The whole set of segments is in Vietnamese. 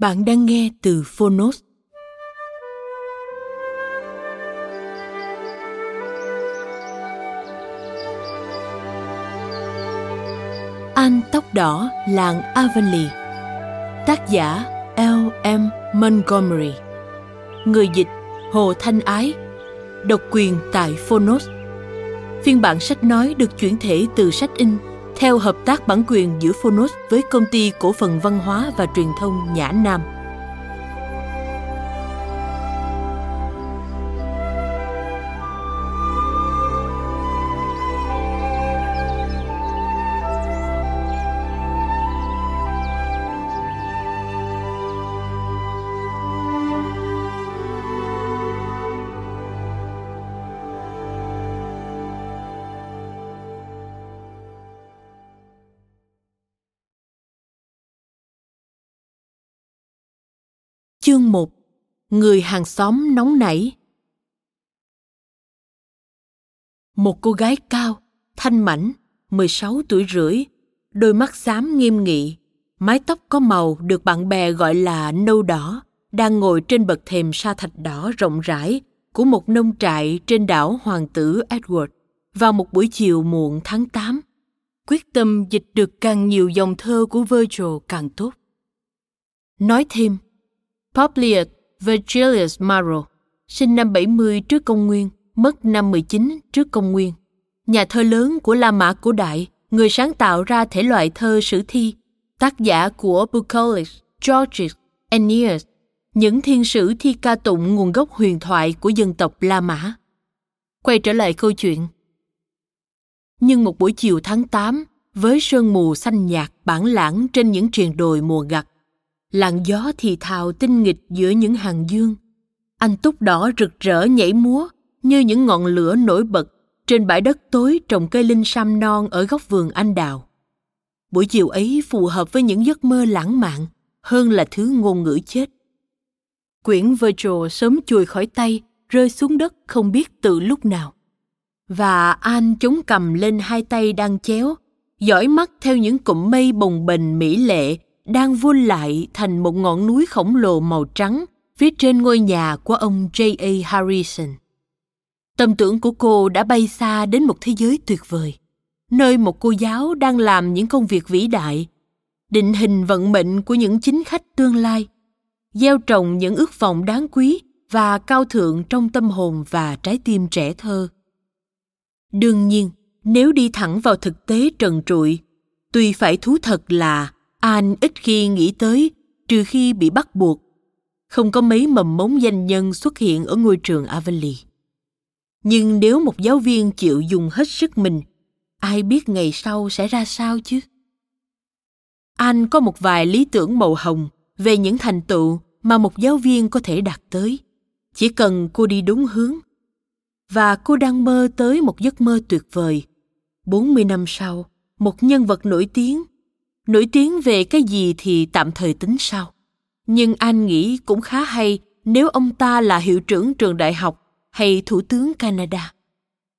Bạn đang nghe từ Phonos. Anh tóc đỏ, làng Avonlea Tác giả, L. M. Montgomery Người dịch, Hồ Thanh Ái Độc quyền tại Phonos Phiên bản sách nói được chuyển thể từ sách in theo hợp tác bản quyền giữa Phonos với công ty cổ phần văn hóa và truyền thông Nhã Nam. Người hàng xóm nóng nảy Một cô gái cao, thanh mảnh, 16 tuổi rưỡi, đôi mắt xám nghiêm nghị, mái tóc có màu được bạn bè gọi là nâu đỏ, đang ngồi trên bậc thềm sa thạch đỏ rộng rãi của một nông trại trên đảo Hoàng tử Edward vào một buổi chiều muộn tháng 8. Quyết tâm dịch được càng nhiều dòng thơ của Virgil càng tốt. Nói thêm, Popliet Virgilius Maro, sinh năm 70 trước công nguyên, mất năm 19 trước công nguyên. Nhà thơ lớn của La Mã cổ đại, người sáng tạo ra thể loại thơ sử thi, tác giả của Bucolic, Georgic, Aeneas, những thiên sử thi ca tụng nguồn gốc huyền thoại của dân tộc La Mã. Quay trở lại câu chuyện. Nhưng một buổi chiều tháng 8, với sương mù xanh nhạt bản lãng trên những triền đồi mùa gặt, làn gió thì thào tinh nghịch giữa những hàng dương. Anh túc đỏ rực rỡ nhảy múa, như những ngọn lửa nổi bật trên bãi đất tối trồng cây linh sam non ở góc vườn anh đào. Buổi chiều ấy phù hợp với những giấc mơ lãng mạn hơn là thứ ngôn ngữ chết. Quyển virgil sớm chùi khỏi tay, rơi xuống đất không biết từ lúc nào. Và an chống cầm lên hai tay đang chéo, dõi mắt theo những cụm mây bồng bềnh mỹ lệ đang vun lại thành một ngọn núi khổng lồ màu trắng phía trên ngôi nhà của ông J.A. Harrison. Tâm tưởng của cô đã bay xa đến một thế giới tuyệt vời, nơi một cô giáo đang làm những công việc vĩ đại, định hình vận mệnh của những chính khách tương lai, gieo trồng những ước vọng đáng quý và cao thượng trong tâm hồn và trái tim trẻ thơ. Đương nhiên, nếu đi thẳng vào thực tế trần trụi, tuy phải thú thật là anh ít khi nghĩ tới, trừ khi bị bắt buộc. Không có mấy mầm mống danh nhân xuất hiện ở ngôi trường Avonlea. Nhưng nếu một giáo viên chịu dùng hết sức mình, ai biết ngày sau sẽ ra sao chứ? Anh có một vài lý tưởng màu hồng về những thành tựu mà một giáo viên có thể đạt tới. Chỉ cần cô đi đúng hướng. Và cô đang mơ tới một giấc mơ tuyệt vời. 40 năm sau, một nhân vật nổi tiếng nổi tiếng về cái gì thì tạm thời tính sau. Nhưng anh nghĩ cũng khá hay nếu ông ta là hiệu trưởng trường đại học hay thủ tướng canada.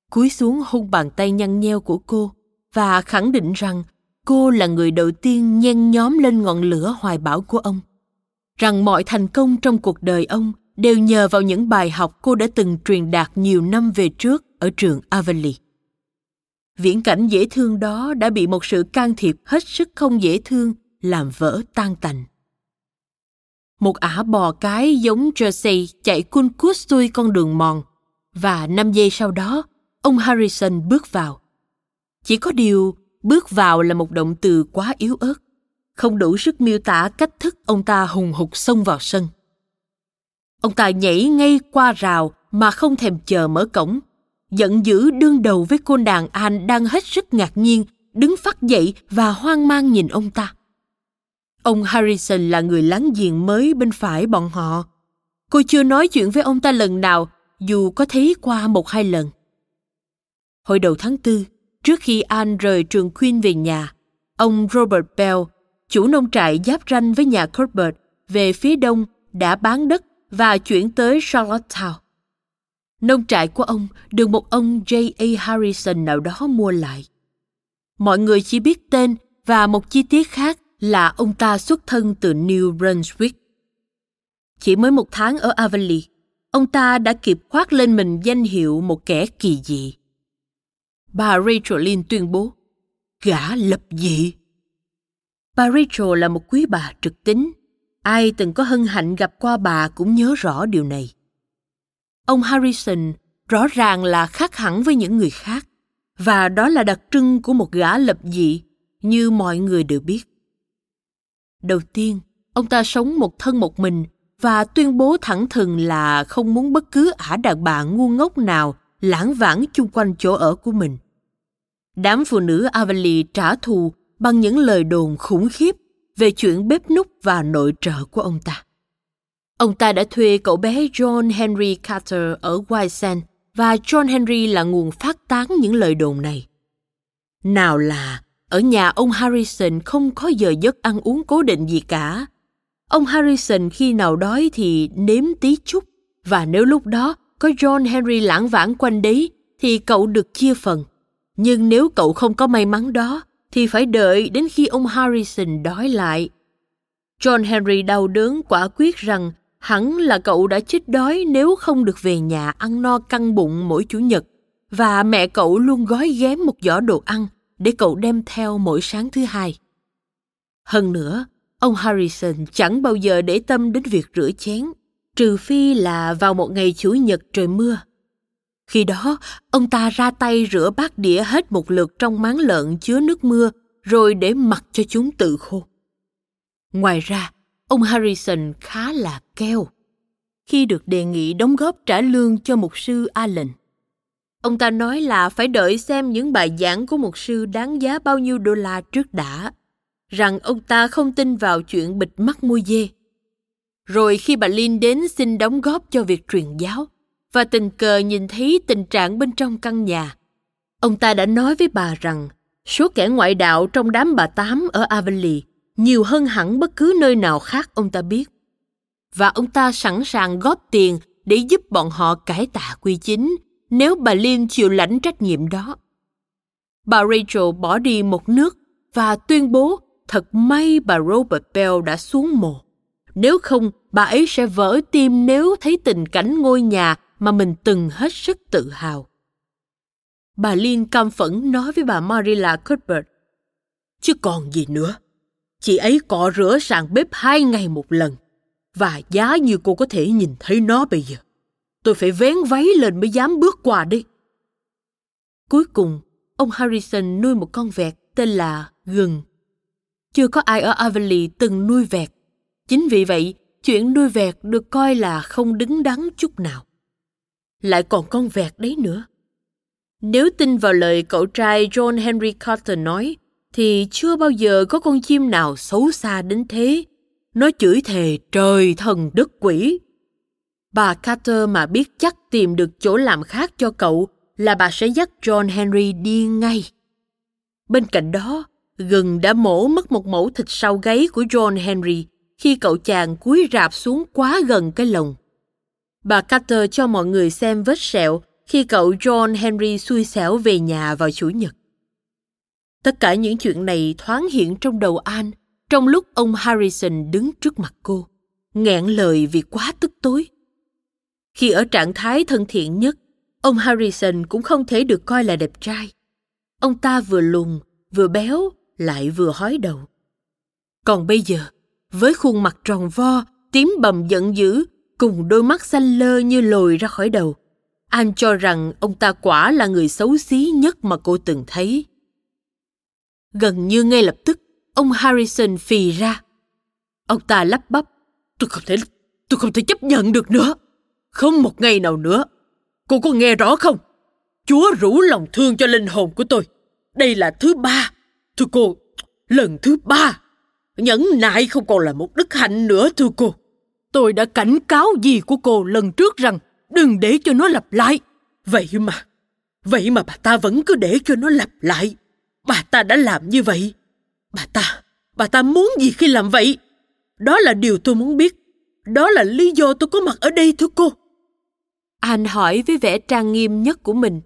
Cúi xuống hôn bàn tay nhăn nheo của cô và khẳng định rằng cô là người đầu tiên nhen nhóm lên ngọn lửa hoài bão của ông. Rằng mọi thành công trong cuộc đời ông đều nhờ vào những bài học cô đã từng truyền đạt nhiều năm về trước ở trường Avonlea viễn cảnh dễ thương đó đã bị một sự can thiệp hết sức không dễ thương làm vỡ tan tành một ả bò cái giống Jersey chạy cun cút xuôi con đường mòn và năm giây sau đó ông Harrison bước vào. Chỉ có điều bước vào là một động từ quá yếu ớt, không đủ sức miêu tả cách thức ông ta hùng hục xông vào sân. Ông ta nhảy ngay qua rào mà không thèm chờ mở cổng, giận dữ đương đầu với cô đàn An đang hết sức ngạc nhiên, đứng phát dậy và hoang mang nhìn ông ta. Ông Harrison là người láng giềng mới bên phải bọn họ. Cô chưa nói chuyện với ông ta lần nào, dù có thấy qua một hai lần. Hồi đầu tháng tư, trước khi an rời trường Queen về nhà, ông Robert Bell, chủ nông trại giáp ranh với nhà Corbett về phía đông đã bán đất và chuyển tới Charlottetown. Nông trại của ông được một ông J.A. Harrison nào đó mua lại. Mọi người chỉ biết tên và một chi tiết khác là ông ta xuất thân từ New Brunswick. Chỉ mới một tháng ở Avonlea, ông ta đã kịp khoác lên mình danh hiệu một kẻ kỳ dị. Bà Rachel Lynn tuyên bố, gã lập dị. Bà Rachel là một quý bà trực tính. Ai từng có hân hạnh gặp qua bà cũng nhớ rõ điều này. Ông Harrison rõ ràng là khác hẳn với những người khác, và đó là đặc trưng của một gã lập dị, như mọi người đều biết. Đầu tiên, ông ta sống một thân một mình và tuyên bố thẳng thừng là không muốn bất cứ ả đàn bà ngu ngốc nào lãng vãng chung quanh chỗ ở của mình. Đám phụ nữ Avali trả thù bằng những lời đồn khủng khiếp về chuyện bếp núc và nội trợ của ông ta. Ông ta đã thuê cậu bé John Henry Carter ở White và John Henry là nguồn phát tán những lời đồn này. Nào là, ở nhà ông Harrison không có giờ giấc ăn uống cố định gì cả. Ông Harrison khi nào đói thì nếm tí chút, và nếu lúc đó có John Henry lãng vãng quanh đấy thì cậu được chia phần. Nhưng nếu cậu không có may mắn đó, thì phải đợi đến khi ông Harrison đói lại. John Henry đau đớn quả quyết rằng hẳn là cậu đã chết đói nếu không được về nhà ăn no căng bụng mỗi chủ nhật và mẹ cậu luôn gói ghém một giỏ đồ ăn để cậu đem theo mỗi sáng thứ hai. Hơn nữa, ông Harrison chẳng bao giờ để tâm đến việc rửa chén, trừ phi là vào một ngày chủ nhật trời mưa. Khi đó, ông ta ra tay rửa bát đĩa hết một lượt trong máng lợn chứa nước mưa rồi để mặc cho chúng tự khô. Ngoài ra, ông Harrison khá là keo. Khi được đề nghị đóng góp trả lương cho mục sư Allen, Ông ta nói là phải đợi xem những bài giảng của mục sư đáng giá bao nhiêu đô la trước đã, rằng ông ta không tin vào chuyện bịt mắt mua dê. Rồi khi bà Lin đến xin đóng góp cho việc truyền giáo, và tình cờ nhìn thấy tình trạng bên trong căn nhà, ông ta đã nói với bà rằng số kẻ ngoại đạo trong đám bà Tám ở Avonlea nhiều hơn hẳn bất cứ nơi nào khác ông ta biết. Và ông ta sẵn sàng góp tiền để giúp bọn họ cải tà quy chính nếu bà Lynn chịu lãnh trách nhiệm đó. Bà Rachel bỏ đi một nước và tuyên bố thật may bà Robert Bell đã xuống mồ. Nếu không, bà ấy sẽ vỡ tim nếu thấy tình cảnh ngôi nhà mà mình từng hết sức tự hào. Bà Lynn cam phẫn nói với bà Marilla Cuthbert. Chứ còn gì nữa. Chị ấy cọ rửa sàn bếp hai ngày một lần. Và giá như cô có thể nhìn thấy nó bây giờ. Tôi phải vén váy lên mới dám bước qua đi. Cuối cùng, ông Harrison nuôi một con vẹt tên là Gừng. Chưa có ai ở Avonlea từng nuôi vẹt. Chính vì vậy, chuyện nuôi vẹt được coi là không đứng đắn chút nào. Lại còn con vẹt đấy nữa. Nếu tin vào lời cậu trai John Henry Carter nói, thì chưa bao giờ có con chim nào xấu xa đến thế. Nó chửi thề trời thần đất quỷ Bà Carter mà biết chắc tìm được chỗ làm khác cho cậu là bà sẽ dắt John Henry đi ngay. Bên cạnh đó, gừng đã mổ mất một mẫu thịt sau gáy của John Henry khi cậu chàng cúi rạp xuống quá gần cái lồng. Bà Carter cho mọi người xem vết sẹo khi cậu John Henry xui xẻo về nhà vào Chủ nhật. Tất cả những chuyện này thoáng hiện trong đầu An trong lúc ông Harrison đứng trước mặt cô, nghẹn lời vì quá tức tối. Khi ở trạng thái thân thiện nhất, ông Harrison cũng không thể được coi là đẹp trai. Ông ta vừa lùn, vừa béo, lại vừa hói đầu. Còn bây giờ, với khuôn mặt tròn vo, tím bầm giận dữ, cùng đôi mắt xanh lơ như lồi ra khỏi đầu, anh cho rằng ông ta quả là người xấu xí nhất mà cô từng thấy. Gần như ngay lập tức, ông Harrison phì ra. Ông ta lắp bắp. Tôi không thể, tôi không thể chấp nhận được nữa. Không một ngày nào nữa. Cô có nghe rõ không? Chúa rủ lòng thương cho linh hồn của tôi. Đây là thứ ba. Thưa cô, lần thứ ba. Nhẫn nại không còn là một đức hạnh nữa thưa cô. Tôi đã cảnh cáo gì của cô lần trước rằng đừng để cho nó lặp lại. Vậy mà, vậy mà bà ta vẫn cứ để cho nó lặp lại. Bà ta đã làm như vậy. Bà ta, bà ta muốn gì khi làm vậy? Đó là điều tôi muốn biết. Đó là lý do tôi có mặt ở đây thưa cô. Anh hỏi với vẻ trang nghiêm nhất của mình.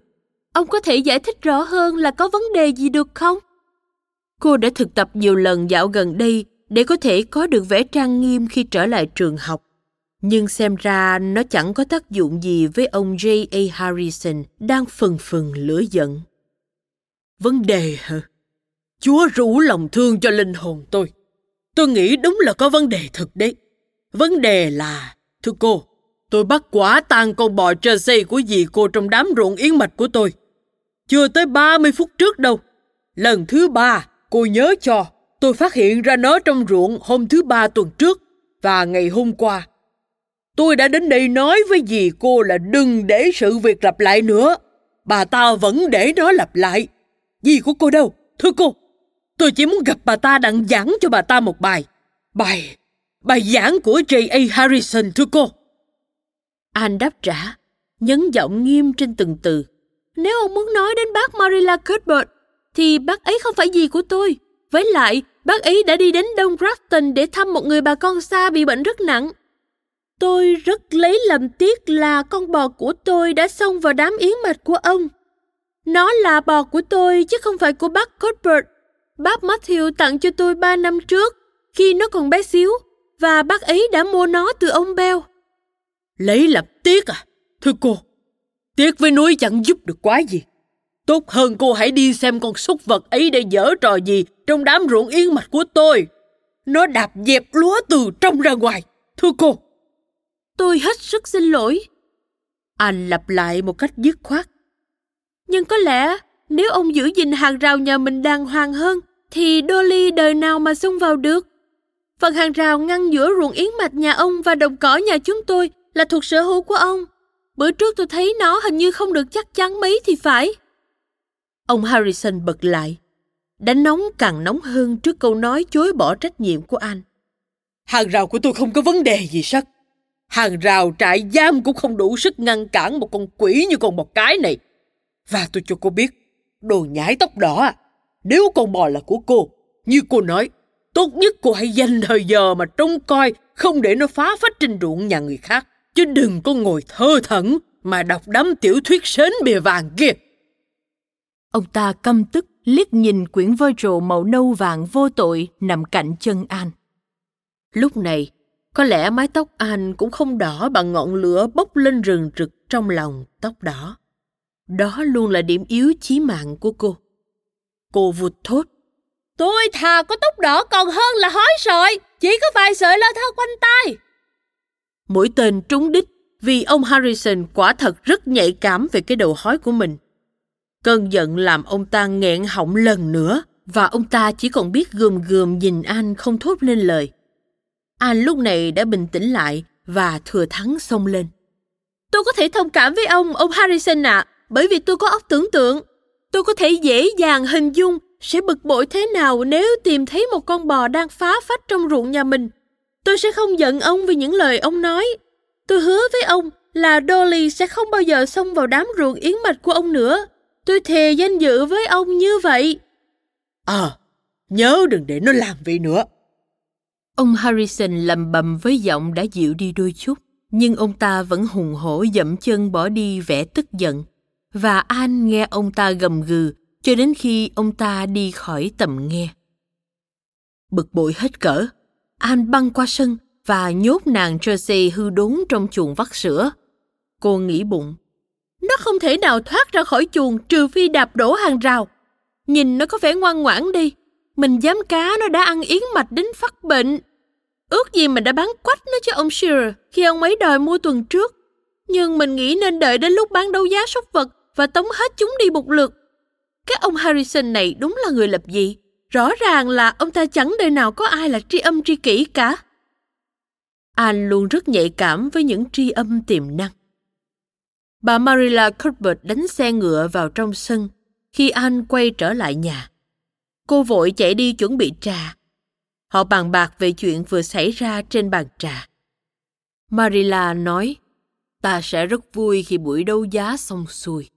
Ông có thể giải thích rõ hơn là có vấn đề gì được không? Cô đã thực tập nhiều lần dạo gần đây để có thể có được vẻ trang nghiêm khi trở lại trường học. Nhưng xem ra nó chẳng có tác dụng gì với ông J. A. Harrison đang phần phần lửa giận. Vấn đề hả? Chúa rủ lòng thương cho linh hồn tôi. Tôi nghĩ đúng là có vấn đề thực đấy. Vấn đề là, thưa cô, tôi bắt quả tang con bò Jersey của dì cô trong đám ruộng yến mạch của tôi. Chưa tới 30 phút trước đâu. Lần thứ ba, cô nhớ cho, tôi phát hiện ra nó trong ruộng hôm thứ ba tuần trước và ngày hôm qua. Tôi đã đến đây nói với dì cô là đừng để sự việc lặp lại nữa. Bà ta vẫn để nó lặp lại gì của cô đâu? Thưa cô, tôi chỉ muốn gặp bà ta đặng giảng cho bà ta một bài. Bài, bài giảng của J.A. Harrison thưa cô. Anh đáp trả, nhấn giọng nghiêm trên từng từ. Nếu ông muốn nói đến bác Marilla Cuthbert, thì bác ấy không phải gì của tôi. Với lại, bác ấy đã đi đến Đông Grafton để thăm một người bà con xa bị bệnh rất nặng. Tôi rất lấy làm tiếc là con bò của tôi đã xông vào đám yến mạch của ông. Nó là bò của tôi chứ không phải của bác Cuthbert. Bác Matthew tặng cho tôi ba năm trước, khi nó còn bé xíu, và bác ấy đã mua nó từ ông Bell. Lấy làm tiếc à? Thưa cô, tiếc với núi chẳng giúp được quá gì. Tốt hơn cô hãy đi xem con súc vật ấy để dở trò gì trong đám ruộng yên mạch của tôi. Nó đạp dẹp lúa từ trong ra ngoài. Thưa cô. Tôi hết sức xin lỗi. Anh lặp lại một cách dứt khoát. Nhưng có lẽ nếu ông giữ gìn hàng rào nhà mình đàng hoàng hơn, thì Dolly đời nào mà xông vào được. Phần hàng rào ngăn giữa ruộng yến mạch nhà ông và đồng cỏ nhà chúng tôi là thuộc sở hữu của ông. Bữa trước tôi thấy nó hình như không được chắc chắn mấy thì phải. Ông Harrison bật lại. Đánh nóng càng nóng hơn trước câu nói chối bỏ trách nhiệm của anh. Hàng rào của tôi không có vấn đề gì sắc. Hàng rào trại giam cũng không đủ sức ngăn cản một con quỷ như con bò cái này. Và tôi cho cô biết, đồ nhái tóc đỏ à, nếu con bò là của cô, như cô nói, tốt nhất cô hãy dành thời giờ mà trông coi, không để nó phá phách trên ruộng nhà người khác. Chứ đừng có ngồi thơ thẩn mà đọc đám tiểu thuyết sến bìa vàng kia. Ông ta căm tức liếc nhìn quyển vôi trồ màu nâu vàng vô tội nằm cạnh chân An. Lúc này, có lẽ mái tóc An cũng không đỏ bằng ngọn lửa bốc lên rừng rực trong lòng tóc đỏ. Đó luôn là điểm yếu chí mạng của cô. Cô vụt thốt. Tôi thà có tóc đỏ còn hơn là hói sợi, chỉ có vài sợi lơ thơ quanh tay. Mũi tên trúng đích vì ông Harrison quả thật rất nhạy cảm về cái đầu hói của mình. Cơn giận làm ông ta nghẹn họng lần nữa và ông ta chỉ còn biết gườm gườm nhìn anh không thốt lên lời. Anh lúc này đã bình tĩnh lại và thừa thắng xông lên. Tôi có thể thông cảm với ông, ông Harrison ạ, à, bởi vì tôi có óc tưởng tượng. Tôi có thể dễ dàng hình dung sẽ bực bội thế nào nếu tìm thấy một con bò đang phá phách trong ruộng nhà mình. Tôi sẽ không giận ông vì những lời ông nói. Tôi hứa với ông là Dolly sẽ không bao giờ xông vào đám ruộng yến mạch của ông nữa. Tôi thề danh dự với ông như vậy. Ờ, à, nhớ đừng để nó làm vậy nữa. Ông Harrison lầm bầm với giọng đã dịu đi đôi chút, nhưng ông ta vẫn hùng hổ dậm chân bỏ đi vẻ tức giận. Và An nghe ông ta gầm gừ cho đến khi ông ta đi khỏi tầm nghe. Bực bội hết cỡ, An băng qua sân và nhốt nàng Jersey hư đốn trong chuồng vắt sữa. Cô nghĩ bụng, nó không thể nào thoát ra khỏi chuồng trừ phi đạp đổ hàng rào. Nhìn nó có vẻ ngoan ngoãn đi. Mình dám cá nó đã ăn yến mạch đến phát bệnh. Ước gì mình đã bán quách nó cho ông Shearer khi ông ấy đòi mua tuần trước. Nhưng mình nghĩ nên đợi đến lúc bán đấu giá súc vật và tống hết chúng đi một lượt. Cái ông Harrison này đúng là người lập dị. Rõ ràng là ông ta chẳng đời nào có ai là tri âm tri kỷ cả. Anh luôn rất nhạy cảm với những tri âm tiềm năng. Bà Marilla Cuthbert đánh xe ngựa vào trong sân khi anh quay trở lại nhà. Cô vội chạy đi chuẩn bị trà. Họ bàn bạc về chuyện vừa xảy ra trên bàn trà. Marilla nói, ta sẽ rất vui khi buổi đấu giá xong xuôi.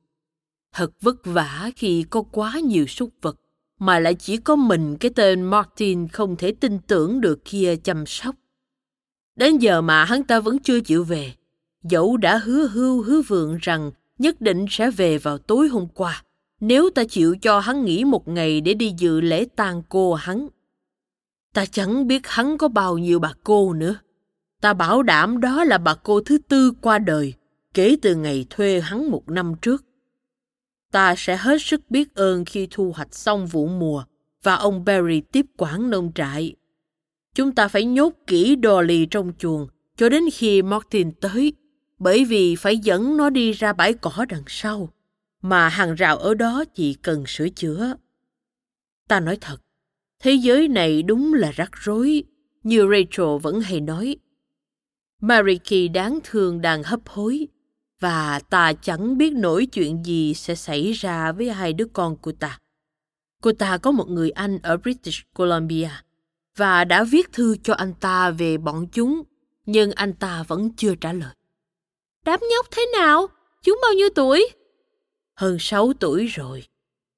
Thật vất vả khi có quá nhiều súc vật mà lại chỉ có mình cái tên Martin không thể tin tưởng được kia chăm sóc. Đến giờ mà hắn ta vẫn chưa chịu về, dẫu đã hứa hưu hứa vượng rằng nhất định sẽ về vào tối hôm qua, nếu ta chịu cho hắn nghỉ một ngày để đi dự lễ tang cô hắn. Ta chẳng biết hắn có bao nhiêu bà cô nữa. Ta bảo đảm đó là bà cô thứ tư qua đời, kể từ ngày thuê hắn một năm trước. Ta sẽ hết sức biết ơn khi thu hoạch xong vụ mùa và ông Barry tiếp quản nông trại. Chúng ta phải nhốt kỹ Dolly trong chuồng cho đến khi Martin tới, bởi vì phải dẫn nó đi ra bãi cỏ đằng sau, mà hàng rào ở đó chỉ cần sửa chữa. Ta nói thật, thế giới này đúng là rắc rối, như Rachel vẫn hay nói. Mariki đáng thương đang hấp hối, và ta chẳng biết nổi chuyện gì sẽ xảy ra với hai đứa con của ta. Cô ta có một người anh ở British Columbia và đã viết thư cho anh ta về bọn chúng, nhưng anh ta vẫn chưa trả lời. Đám nhóc thế nào? Chúng bao nhiêu tuổi? Hơn sáu tuổi rồi.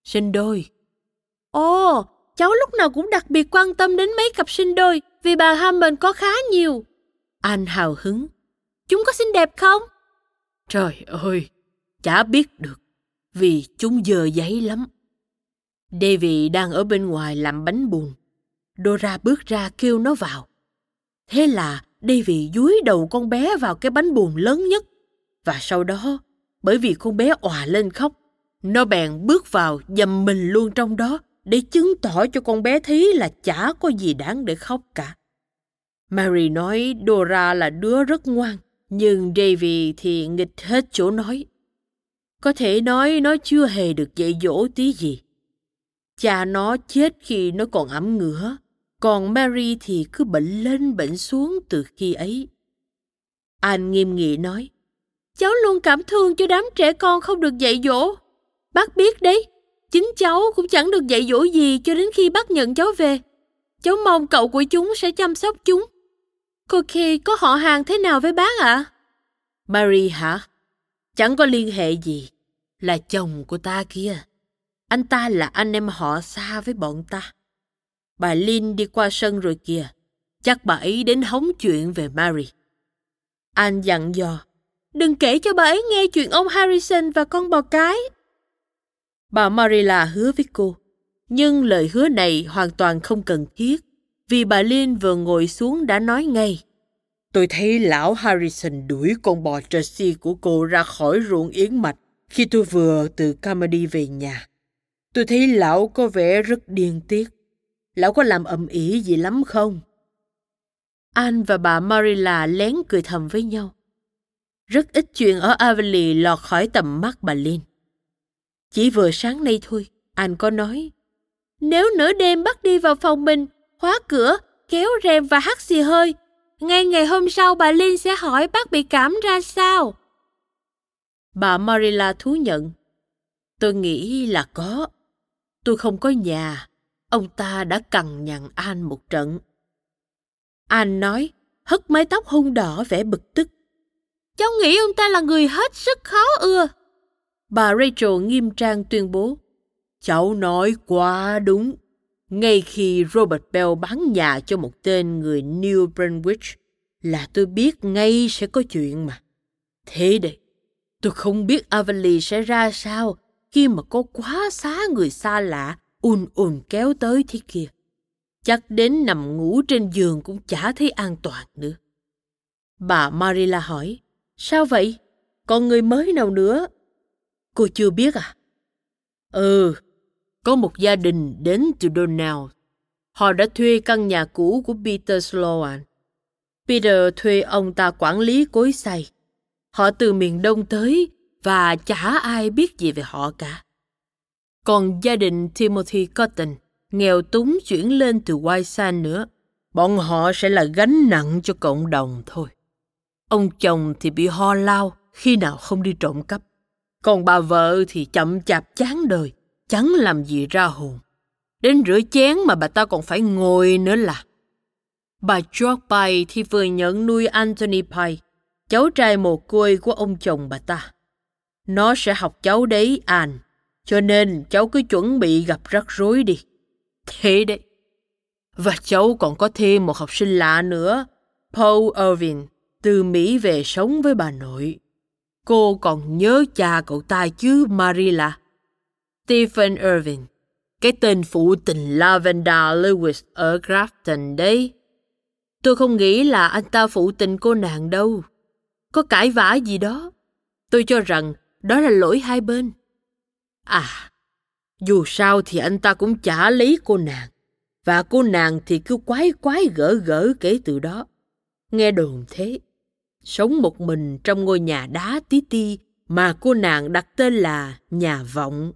Sinh đôi. Ồ, cháu lúc nào cũng đặc biệt quan tâm đến mấy cặp sinh đôi vì bà Hammond có khá nhiều. Anh hào hứng. Chúng có xinh đẹp không? Trời ơi, chả biết được, vì chúng dơ giấy lắm. Davy đang ở bên ngoài làm bánh bùn. Dora bước ra kêu nó vào. Thế là Davy dúi đầu con bé vào cái bánh bùn lớn nhất. Và sau đó, bởi vì con bé òa lên khóc, nó bèn bước vào dầm mình luôn trong đó để chứng tỏ cho con bé thấy là chả có gì đáng để khóc cả. Mary nói Dora là đứa rất ngoan, nhưng Davy thì nghịch hết chỗ nói. Có thể nói nó chưa hề được dạy dỗ tí gì. Cha nó chết khi nó còn ẩm ngửa, còn Mary thì cứ bệnh lên bệnh xuống từ khi ấy. Anh nghiêm nghị nói, cháu luôn cảm thương cho đám trẻ con không được dạy dỗ. Bác biết đấy, chính cháu cũng chẳng được dạy dỗ gì cho đến khi bác nhận cháu về. Cháu mong cậu của chúng sẽ chăm sóc chúng. Cô Kay có họ hàng thế nào với bác ạ? À? Mary hả? Chẳng có liên hệ gì. Là chồng của ta kia. Anh ta là anh em họ xa với bọn ta. Bà Lynn đi qua sân rồi kìa. Chắc bà ấy đến hóng chuyện về Mary. Anh dặn dò. Đừng kể cho bà ấy nghe chuyện ông Harrison và con bò cái. Bà Marilla hứa với cô. Nhưng lời hứa này hoàn toàn không cần thiết vì bà Lynn vừa ngồi xuống đã nói ngay. Tôi thấy lão Harrison đuổi con bò Jersey của cô ra khỏi ruộng yến mạch khi tôi vừa từ Carmody về nhà. Tôi thấy lão có vẻ rất điên tiết. Lão có làm ầm ĩ gì lắm không? Anh và bà Marilla lén cười thầm với nhau. Rất ít chuyện ở Avonlea lọt khỏi tầm mắt bà Lynn. Chỉ vừa sáng nay thôi, anh có nói. Nếu nửa đêm bắt đi vào phòng mình, khóa cửa, kéo rèm và hắt xì hơi, ngay ngày hôm sau bà Linh sẽ hỏi bác bị cảm ra sao. Bà Marilla thú nhận. Tôi nghĩ là có. Tôi không có nhà. Ông ta đã cằn nhằn An một trận. An nói, hất mái tóc hung đỏ vẻ bực tức. Cháu nghĩ ông ta là người hết sức khó ưa. Bà Rachel nghiêm trang tuyên bố. Cháu nói quá đúng. Ngay khi Robert Bell bán nhà cho một tên người New Brunswick là tôi biết ngay sẽ có chuyện mà. Thế đây, tôi không biết Avonlea sẽ ra sao khi mà có quá xá người xa lạ ùn ùn kéo tới thế kia. Chắc đến nằm ngủ trên giường cũng chả thấy an toàn nữa. Bà Marilla hỏi, sao vậy? Còn người mới nào nữa? Cô chưa biết à? Ừ, có một gia đình đến từ Donald. Họ đã thuê căn nhà cũ của Peter Sloan. Peter thuê ông ta quản lý cối xay. Họ từ miền Đông tới và chả ai biết gì về họ cả. Còn gia đình Timothy Cotton nghèo túng chuyển lên từ Whitesand nữa, bọn họ sẽ là gánh nặng cho cộng đồng thôi. Ông chồng thì bị ho lao khi nào không đi trộm cắp. Còn bà vợ thì chậm chạp chán đời, chẳng làm gì ra hồn. Đến rửa chén mà bà ta còn phải ngồi nữa là. Bà George Pye thì vừa nhận nuôi Anthony Pye, cháu trai mồ côi của ông chồng bà ta. Nó sẽ học cháu đấy, Anne, cho nên cháu cứ chuẩn bị gặp rắc rối đi. Thế đấy. Và cháu còn có thêm một học sinh lạ nữa, Paul Irvin, từ Mỹ về sống với bà nội. Cô còn nhớ cha cậu ta chứ, Marilla. Stephen Irving, cái tên phụ tình Lavender Lewis ở Grafton đấy. Tôi không nghĩ là anh ta phụ tình cô nàng đâu. Có cãi vã gì đó. Tôi cho rằng đó là lỗi hai bên. À, dù sao thì anh ta cũng chả lấy cô nàng. Và cô nàng thì cứ quái quái gỡ gỡ kể từ đó. Nghe đồn thế. Sống một mình trong ngôi nhà đá tí ti mà cô nàng đặt tên là Nhà Vọng.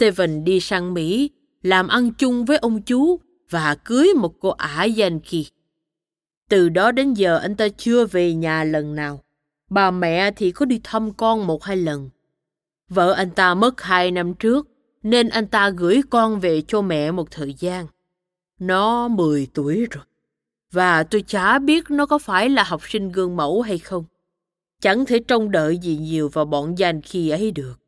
Stephen đi sang Mỹ, làm ăn chung với ông chú và cưới một cô ả Yankee. Từ đó đến giờ anh ta chưa về nhà lần nào. Bà mẹ thì có đi thăm con một hai lần. Vợ anh ta mất hai năm trước, nên anh ta gửi con về cho mẹ một thời gian. Nó 10 tuổi rồi. Và tôi chả biết nó có phải là học sinh gương mẫu hay không. Chẳng thể trông đợi gì nhiều vào bọn danh khi ấy được.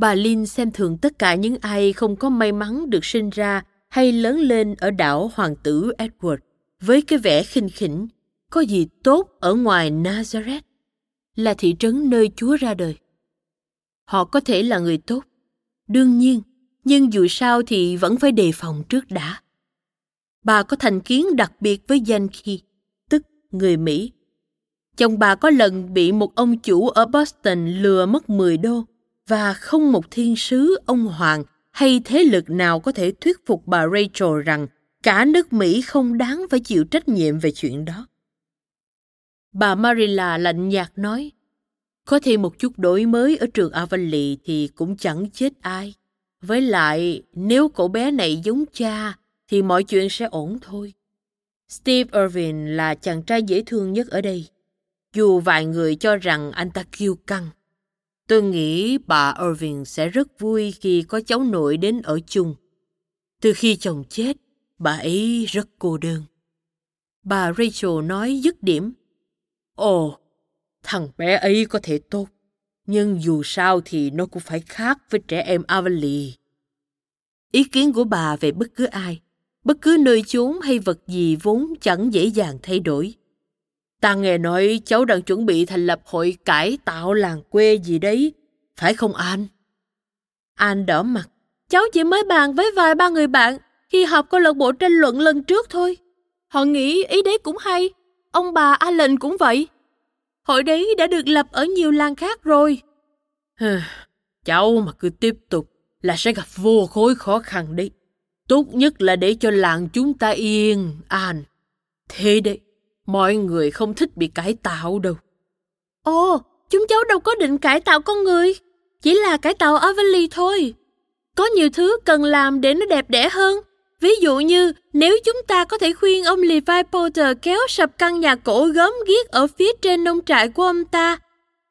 Bà lin xem thường tất cả những ai không có may mắn được sinh ra hay lớn lên ở đảo Hoàng tử Edward với cái vẻ khinh khỉnh, có gì tốt ở ngoài Nazareth, là thị trấn nơi Chúa ra đời. Họ có thể là người tốt, đương nhiên, nhưng dù sao thì vẫn phải đề phòng trước đã. Bà có thành kiến đặc biệt với Yankee, tức người Mỹ. Chồng bà có lần bị một ông chủ ở Boston lừa mất 10 đô và không một thiên sứ, ông hoàng hay thế lực nào có thể thuyết phục bà Rachel rằng cả nước Mỹ không đáng phải chịu trách nhiệm về chuyện đó. Bà Marilla lạnh nhạt nói, có thêm một chút đổi mới ở trường Avonlea thì cũng chẳng chết ai. Với lại, nếu cậu bé này giống cha, thì mọi chuyện sẽ ổn thôi. Steve Irvin là chàng trai dễ thương nhất ở đây. Dù vài người cho rằng anh ta kiêu căng. Tôi nghĩ bà Irving sẽ rất vui khi có cháu nội đến ở chung. Từ khi chồng chết, bà ấy rất cô đơn. Bà Rachel nói dứt điểm. Ồ, thằng bé ấy có thể tốt, nhưng dù sao thì nó cũng phải khác với trẻ em Avonlea. Ý kiến của bà về bất cứ ai, bất cứ nơi chốn hay vật gì vốn chẳng dễ dàng thay đổi. Ta nghe nói cháu đang chuẩn bị thành lập hội cải tạo làng quê gì đấy, phải không An? An đỏ mặt. Cháu chỉ mới bàn với vài ba người bạn khi họp câu lạc bộ tranh luận lần trước thôi. Họ nghĩ ý đấy cũng hay. Ông bà Allen cũng vậy. Hội đấy đã được lập ở nhiều làng khác rồi. cháu mà cứ tiếp tục là sẽ gặp vô khối khó khăn đấy. Tốt nhất là để cho làng chúng ta yên, an. Thế đấy, mọi người không thích bị cải tạo đâu. Ồ, chúng cháu đâu có định cải tạo con người. Chỉ là cải tạo Avonlea thôi. Có nhiều thứ cần làm để nó đẹp đẽ hơn. Ví dụ như nếu chúng ta có thể khuyên ông Levi Porter kéo sập căn nhà cổ gớm ghiếc ở phía trên nông trại của ông ta,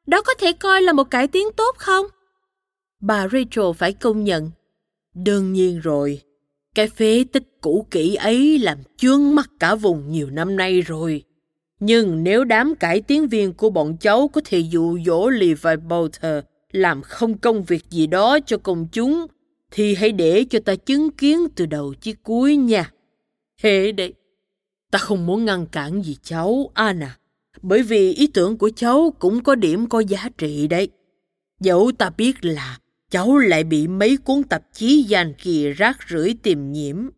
đó có thể coi là một cải tiến tốt không? Bà Rachel phải công nhận. Đương nhiên rồi, cái phế tích cũ kỹ ấy làm chướng mắt cả vùng nhiều năm nay rồi. Nhưng nếu đám cải tiến viên của bọn cháu có thể dụ dỗ Levi Bolter làm không công việc gì đó cho công chúng, thì hãy để cho ta chứng kiến từ đầu chí cuối nha. Thế đấy, ta không muốn ngăn cản gì cháu, Anna, bởi vì ý tưởng của cháu cũng có điểm có giá trị đấy. Dẫu ta biết là cháu lại bị mấy cuốn tạp chí dàn kỳ rác rưởi tìm nhiễm.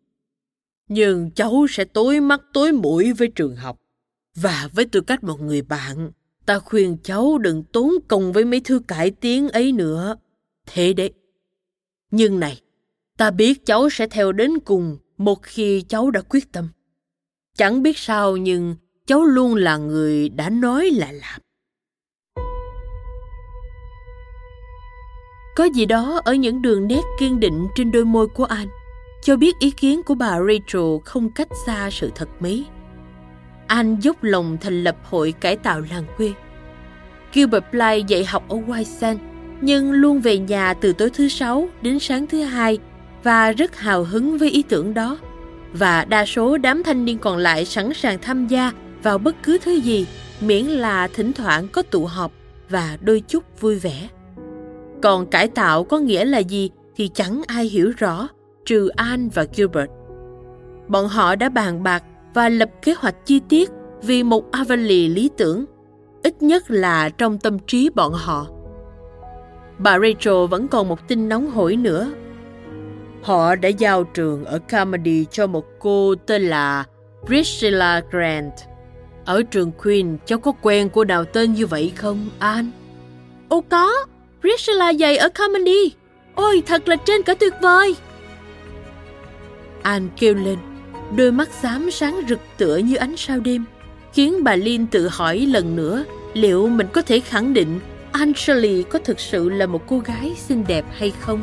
Nhưng cháu sẽ tối mắt tối mũi với trường học. Và với tư cách một người bạn, ta khuyên cháu đừng tốn công với mấy thứ cải tiến ấy nữa. Thế đấy. Nhưng này, ta biết cháu sẽ theo đến cùng một khi cháu đã quyết tâm. Chẳng biết sao nhưng cháu luôn là người đã nói là làm. Có gì đó ở những đường nét kiên định trên đôi môi của anh cho biết ý kiến của bà Rachel không cách xa sự thật mấy. Anh dốc lòng thành lập hội cải tạo làng quê. Gilbert Bly dạy học ở White Sand, nhưng luôn về nhà từ tối thứ sáu đến sáng thứ hai và rất hào hứng với ý tưởng đó. Và đa số đám thanh niên còn lại sẵn sàng tham gia vào bất cứ thứ gì miễn là thỉnh thoảng có tụ họp và đôi chút vui vẻ. Còn cải tạo có nghĩa là gì thì chẳng ai hiểu rõ, trừ An và Gilbert. Bọn họ đã bàn bạc và lập kế hoạch chi tiết vì một Avonlea lý tưởng, ít nhất là trong tâm trí bọn họ. Bà Rachel vẫn còn một tin nóng hổi nữa. Họ đã giao trường ở Carmody cho một cô tên là Priscilla Grant. Ở trường Queen, cháu có quen cô nào tên như vậy không, An? Ồ có, Priscilla dạy ở comedy. Ôi, thật là trên cả tuyệt vời. Anh kêu lên, đôi mắt xám sáng rực tựa như ánh sao đêm, khiến bà Lin tự hỏi lần nữa liệu mình có thể khẳng định Angeli có thực sự là một cô gái xinh đẹp hay không.